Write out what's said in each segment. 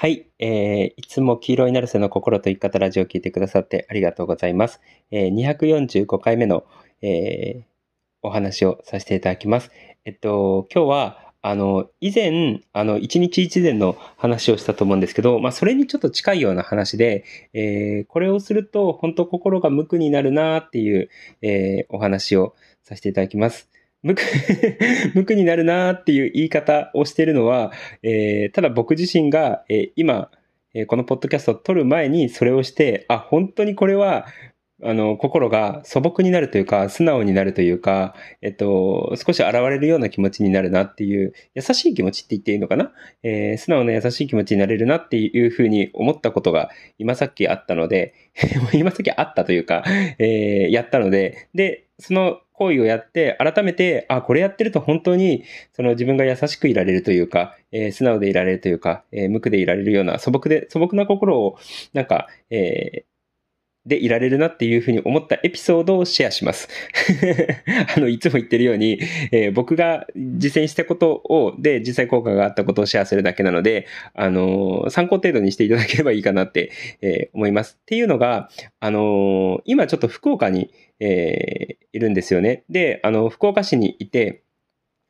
はい、えー、いつも黄色いナルセの心と生き方ラジオを聞いてくださってありがとうございます。えー、245回目の、えー、お話をさせていただきます。えっと、今日は、あの、以前、あの、一日一善の話をしたと思うんですけど、まあ、それにちょっと近いような話で、えー、これをすると、本当心が無垢になるなっていう、えー、お話をさせていただきます。無垢 無垢になるなっていう言い方をしてるのは、えー、ただ僕自身が、えー、今、このポッドキャストを撮る前にそれをして、あ、本当にこれは、あの、心が素朴になるというか、素直になるというか、えっと、少し現れるような気持ちになるなっていう、優しい気持ちって言っていいのかな？えー、素直な優しい気持ちになれるなっていうふうに思ったことが今さっきあったので、今さっきあったというか、えー、やったので、で、その行為をやって、改めて、あ、これやってると本当に、その自分が優しくいられるというか、えー、素直でいられるというか、えー、無垢でいられるような素朴で、素朴な心を、なんか、えー、でいられるなっていうふうに思ったエピソードをシェアします。あの、いつも言ってるように、えー、僕が実践したことを、で、実際効果があったことをシェアするだけなので、あのー、参考程度にしていただければいいかなって、えー、思います。っていうのが、あの今ちょっと福岡に、えいるんですよね。で、あの、福岡市にいて、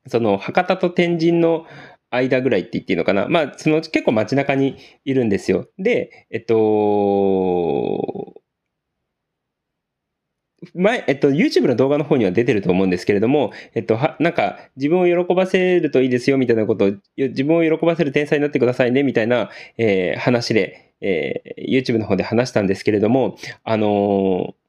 その、博多と天神の、間ぐらいって言っていいのかな。まあ、その結構街中にいるんですよ。で、えっと、前、えっと、YouTube の動画の方には出てると思うんですけれども、えっと、は、なんか、自分を喜ばせるといいですよ、みたいなことを、自分を喜ばせる天才になってくださいね、みたいな、えー、話で、えー、YouTube の方で話したんですけれども、あのー、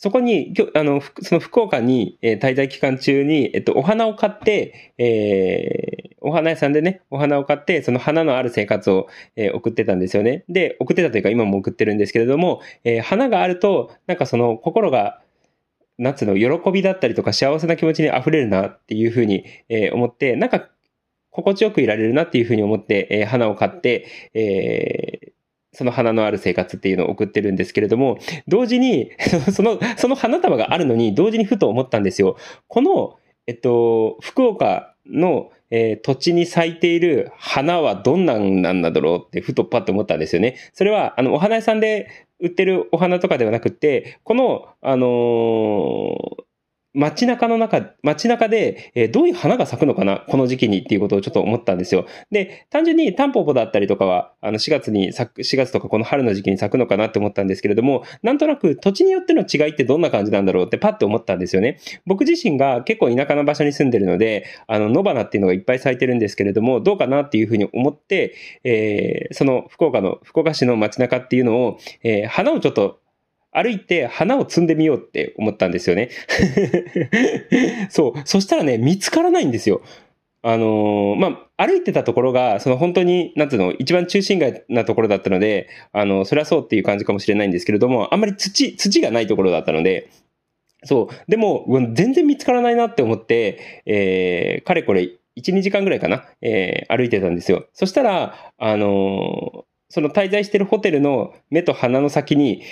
そこに、あの、その福岡に、えー、滞在期間中に、えっと、お花を買って、えー、お花屋さんでね、お花を買って、その花のある生活を、えー、送ってたんですよね。で、送ってたというか今も送ってるんですけれども、えー、花があると、なんかその心が、なんつうの、喜びだったりとか幸せな気持ちに溢れるなっていうふうに、えー、思って、なんか、心地よくいられるなっていうふうに思って、えー、花を買って、えー、その花のある生活っていうのを送ってるんですけれども、同時に、その、その花束があるのに、同時にふと思ったんですよ。この、えっと、福岡の、えー、土地に咲いている花はどんなんなんだろうってふとパッと思ったんですよね。それは、あの、お花屋さんで売ってるお花とかではなくて、この、あのー、街中の中、街中で、え、どういう花が咲くのかなこの時期にっていうことをちょっと思ったんですよ。で、単純にタンポポだったりとかは、あの4月に咲く、4月とかこの春の時期に咲くのかなって思ったんですけれども、なんとなく土地によっての違いってどんな感じなんだろうってパッと思ったんですよね。僕自身が結構田舎の場所に住んでるので、あの、野花っていうのがいっぱい咲いてるんですけれども、どうかなっていうふうに思って、えー、その福岡の、福岡市の街中っていうのを、えー、花をちょっと歩いて花を摘んでみようって思ったんですよね。そう。そしたらね、見つからないんですよ。あのー、まあ、歩いてたところが、その本当に、なんていうの、一番中心街なところだったので、あの、そりゃそうっていう感じかもしれないんですけれども、あんまり土、土がないところだったので、そう。でも、全然見つからないなって思って、えー、かれこれ、1、2時間ぐらいかな、えー、歩いてたんですよ。そしたら、あのーその滞在してるホテルの目と鼻の先に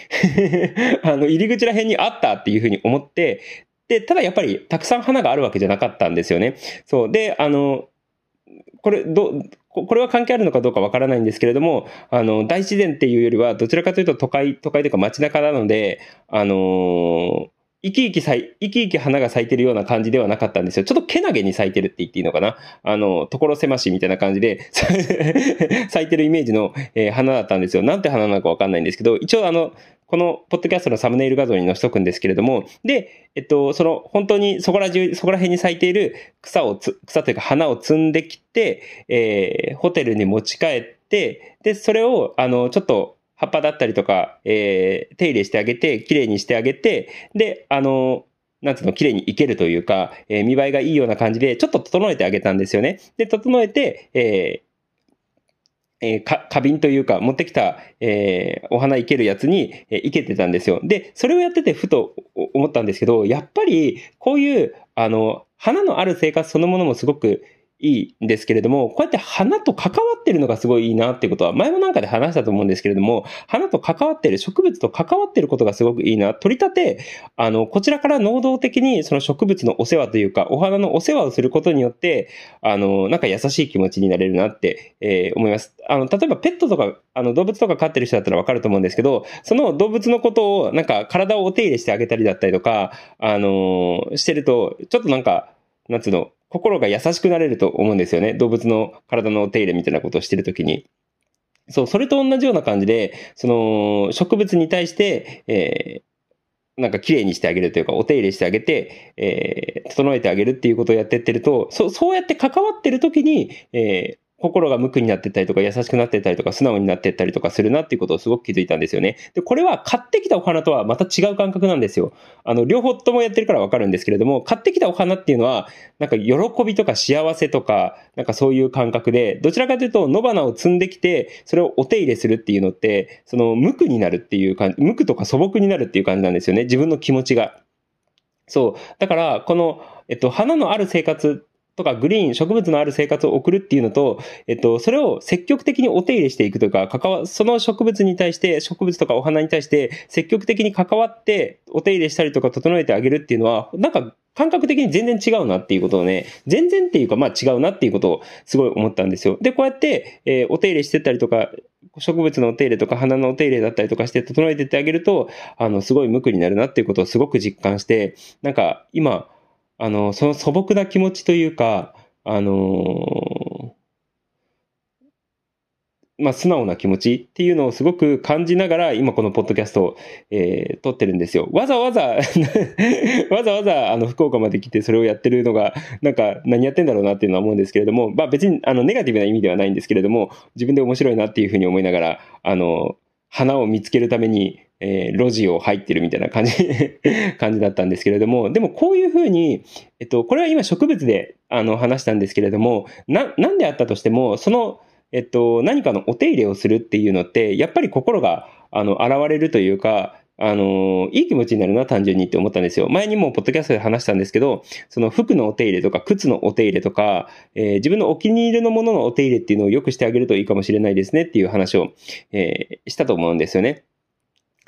あの、入り口ら辺にあったっていうふうに思って、で、ただやっぱりたくさん花があるわけじゃなかったんですよね。そう。で、あの、これ、ど、これは関係あるのかどうかわからないんですけれども、あの、大自然っていうよりは、どちらかというと都会、都会というか街中なので、あの生き生き咲い、生き生き花が咲いてるような感じではなかったんですよ。ちょっとけなげに咲いてるって言っていいのかな？あの、所狭しみたいな感じで 咲いてるイメージの、えー、花だったんですよ。なんて花なのかわかんないんですけど、一応あの、このポッドキャストのサムネイル画像に載せとくんですけれども、で、えっと、その、本当にそこら中、そこら辺に咲いている草をつ、草というか花を摘んできて、えー、ホテルに持ち帰って、で、それを、あの、ちょっと、葉っぱだったりとか、えー、手入れしてあげて、綺麗にしてあげて、で、あの、なんつうの、綺麗にいけるというか、えー、見栄えがいいような感じで、ちょっと整えてあげたんですよね。で、整えて、えーえー、か、花瓶というか、持ってきた、えー、お花いけるやつに、えー、いけてたんですよ。で、それをやっててふと思ったんですけど、やっぱり、こういう、あの、花のある生活そのものもすごくいいんですけれども、こうやって花と関わってるのがすごいいいなってことは、前もなんかで話したと思うんですけれども、花と関わってる、植物と関わってることがすごくいいな。取り立て、あの、こちらから能動的にその植物のお世話というか、お花のお世話をすることによって、あの、なんか優しい気持ちになれるなって、えー、思います。あの、例えばペットとか、あの、動物とか飼ってる人だったらわかると思うんですけど、その動物のことを、なんか体をお手入れしてあげたりだったりとか、あのしてると、ちょっとなんか、なんつうの、心が優しくなれると思うんですよね。動物の体のお手入れみたいなことをしてるときに。そう、それと同じような感じで、その、植物に対して、えー、なんか綺麗にしてあげるというか、お手入れしてあげて、えー、整えてあげるっていうことをやってってると、そそうやって関わってる時に、えー、心が無垢になってったりとか優しくなってたりとか素直になってったりとかするなっていうことをすごく気づいたんですよね。で、これは買ってきたお花とはまた違う感覚なんですよ。あの、両方ともやってるからわかるんですけれども、買ってきたお花っていうのは、なんか喜びとか幸せとか、なんかそういう感覚で、どちらかというと野花を摘んできて、それをお手入れするっていうのって、その無垢になるっていう感じ、無垢とか素朴になるっていう感じなんですよね。自分の気持ちが。そう。だから、この、えっと、花のある生活とかグリーン、植物のある生活を送るっていうのと、えっと、それを積極的にお手入れしていくというか、関わ、その植物に対して、植物とかお花に対して積極的に関わってお手入れしたりとか整えてあげるっていうのは、なんか感覚的に全然違うなっていうことをね、全然っていうかまあ違うなっていうことをすごい思ったんですよ。で、こうやって、えー、お手入れしてたりとか、植物のお手入れとか花のお手入れだったりとかして整えてってあげると、あの、すごい無垢になるなっていうことをすごく実感して、なんか今、あの、その素朴な気持ちというか、あの、まあ、素直な気持ちっていうのをすごく感じながら、今このポッドキャストを、えー、撮ってるんですよ。わざわざ わざわざ、あの、福岡まで来てそれをやってるのが、なんか、何やってんだろうなっていうのは思うんですけれども、まあ別に、あの、ネガティブな意味ではないんですけれども、自分で面白いなっていうふうに思いながら、あの、花を見つけるために、えー、路地を入ってるみたいな感じ 感じだったんですけれども、でもこういうふうに、えっと、これは今植物で、あの、話したんですけれども、な、なんであったとしても、その、えっと、何かのお手入れをするっていうのって、やっぱり心が、あの、現れるというか、あの、いい気持ちになるな、単純にって思ったんですよ。前にもポッドキャストで話したんですけど、その服のお手入れとか、靴のお手入れとか、えー、自分のお気に入りのもののお手入れっていうのをよくしてあげるといいかもしれないですねっていう話を、えー、したと思うんですよね。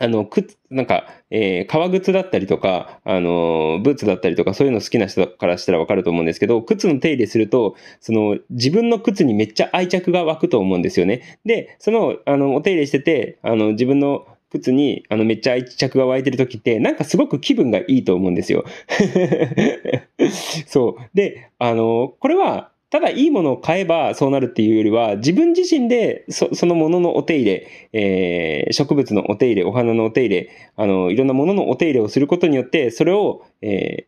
あの、靴、なんか、えー、革靴だったりとか、あの、ブーツだったりとか、そういうの好きな人からしたらわかると思うんですけど、靴の手入れすると、その、自分の靴にめっちゃ愛着が湧くと思うんですよね。で、その、あの、お手入れしてて、あの、自分の靴に、あの、めっちゃ愛着が湧いてる時って、なんかすごく気分がいいと思うんですよ。そう。で、あの、これは、ただいいものを買えばそうなるっていうよりは、自分自身でそそのもののお手入れ、えー、植物のお手入れ、お花のお手入れ、あの、いろんなもののお手入れをすることによって、それを、え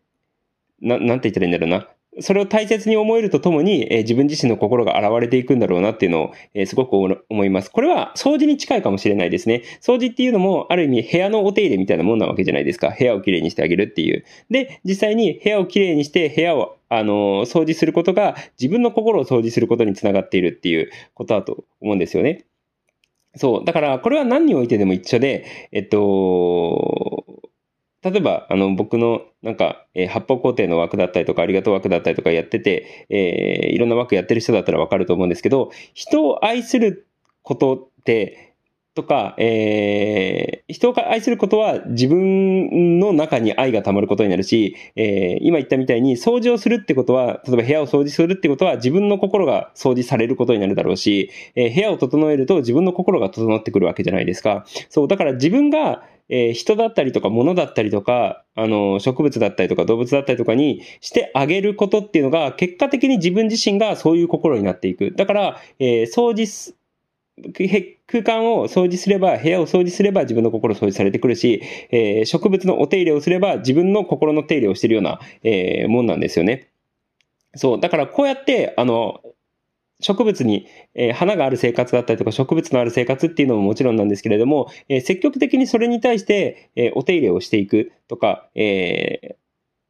ー、な、なんて言ったらいいんだろうな。それを大切に思えるとともに、えー、自分自身の心が現れていくんだろうなっていうのを、えー、すごく思います。これは掃除に近いかもしれないですね。掃除っていうのも、ある意味部屋のお手入れみたいなもんなわけじゃないですか。部屋をきれいにしてあげるっていう。で、実際に部屋をきれいにして部屋をあの、掃除することが自分の心を掃除することにつながっているっていうことだと思うんですよね。そう。だから、これは何においてでも一緒で、えっと、例えば、あの、僕の、なんか、えー、発泡工程の枠だったりとか、ありがとう枠だったりとかやってて、えー、いろんな枠やってる人だったらわかると思うんですけど、人を愛することって、とか、えー、人を愛することは自分の中に愛が溜まることになるし、えー、今言ったみたいに掃除をするってことは、例えば部屋を掃除するってことは自分の心が掃除されることになるだろうし、えー、部屋を整えると自分の心が整ってくるわけじゃないですか。そう、だから自分が、えー、人だったりとか物だったりとか、あの、植物だったりとか動物だったりとかにしてあげることっていうのが、結果的に自分自身がそういう心になっていく。だから、えー、掃除す空間を掃除すれば、部屋を掃除すれば自分の心掃除されてくるし、えー、植物のお手入れをすれば自分の心の手入れをしてるような、えー、もんなんですよね。そう。だからこうやって、あの、植物に、えー、花がある生活だったりとか植物のある生活っていうのももちろんなんですけれども、えー、積極的にそれに対して、えー、お手入れをしていくとか、え、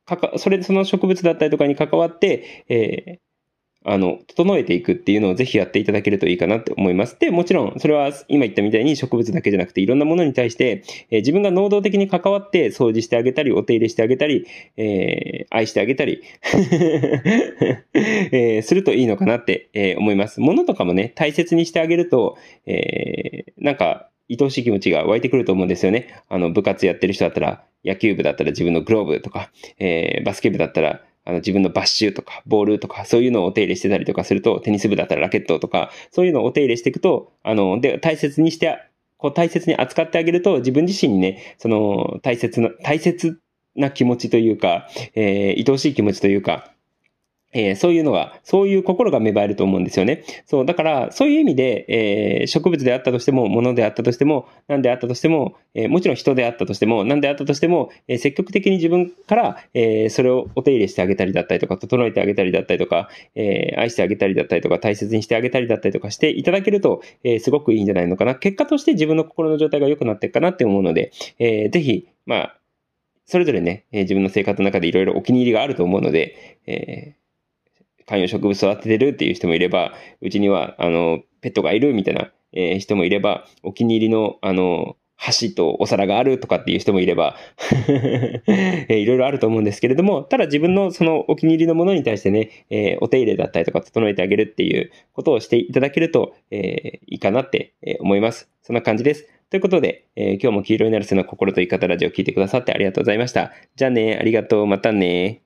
かか、それ、その植物だったりとかに関わって、え、あの、整えていくっていうのをぜひやっていただけるといいかなって思います。で、もちろん、それは今言ったみたいに植物だけじゃなくて、いろんなものに対して、えー、自分が能動的に関わって掃除してあげたり、お手入れしてあげたり、えー、愛してあげたり えー、するといいのかなって、えー、思います。物とかもね、大切にしてあげると、えー、なんか、愛おしい気持ちが湧いてくると思うんですよね。あの、部活やってる人だったら、野球部だったら自分のグローブとか、えー、バスケ部だったら、あの自分のバッシュとか、ボールとか、そういうのをお手入れしてたりとかすると、テニス部だったらラケットとか、そういうのをお手入れしていくと、あの、で、大切にして、こう大切に扱ってあげると、自分自身にね、その、大切な、大切な気持ちというか、えー、愛おしい気持ちというか、えー、そういうのが、そういう心が芽生えると思うんですよね。そう、だから、そういう意味で、えー、植物であったとしても、物であったとしても、何であったとしても、えー、もちろん人であったとしても、何であったとしても、え積極的に自分から、えそれをお手入れしてあげたりだったりとか、整えてあげたりだったりとか、え愛してあげたりだったりとか、大切にしてあげたりだったりとかしていただけると、えすごくいいんじゃないのかな。結果として自分の心の状態が良くなっていくかなって思うので、えー、ぜひ、まあ、それぞれね、え自分の生活の中でいろいろお気に入りがあると思うので、えー観葉植物育ててるっていう人もいれば、うちには、あの、ペットがいるみたいな、えー、人もいれば、お気に入りの、あの、箸とお皿があるとかっていう人もいれば えー、いろいろあると思うんですけれども、ただ自分のそのお気に入りのものに対してね、えー、お手入れだったりとか整えてあげるっていうことをしていただけると、えー、いいかなって思います。そんな感じです。ということで、え今日も黄色いナルセの心と言い方ラジオを聞いてくださってありがとうございました。じゃあね、ありがとう、またね。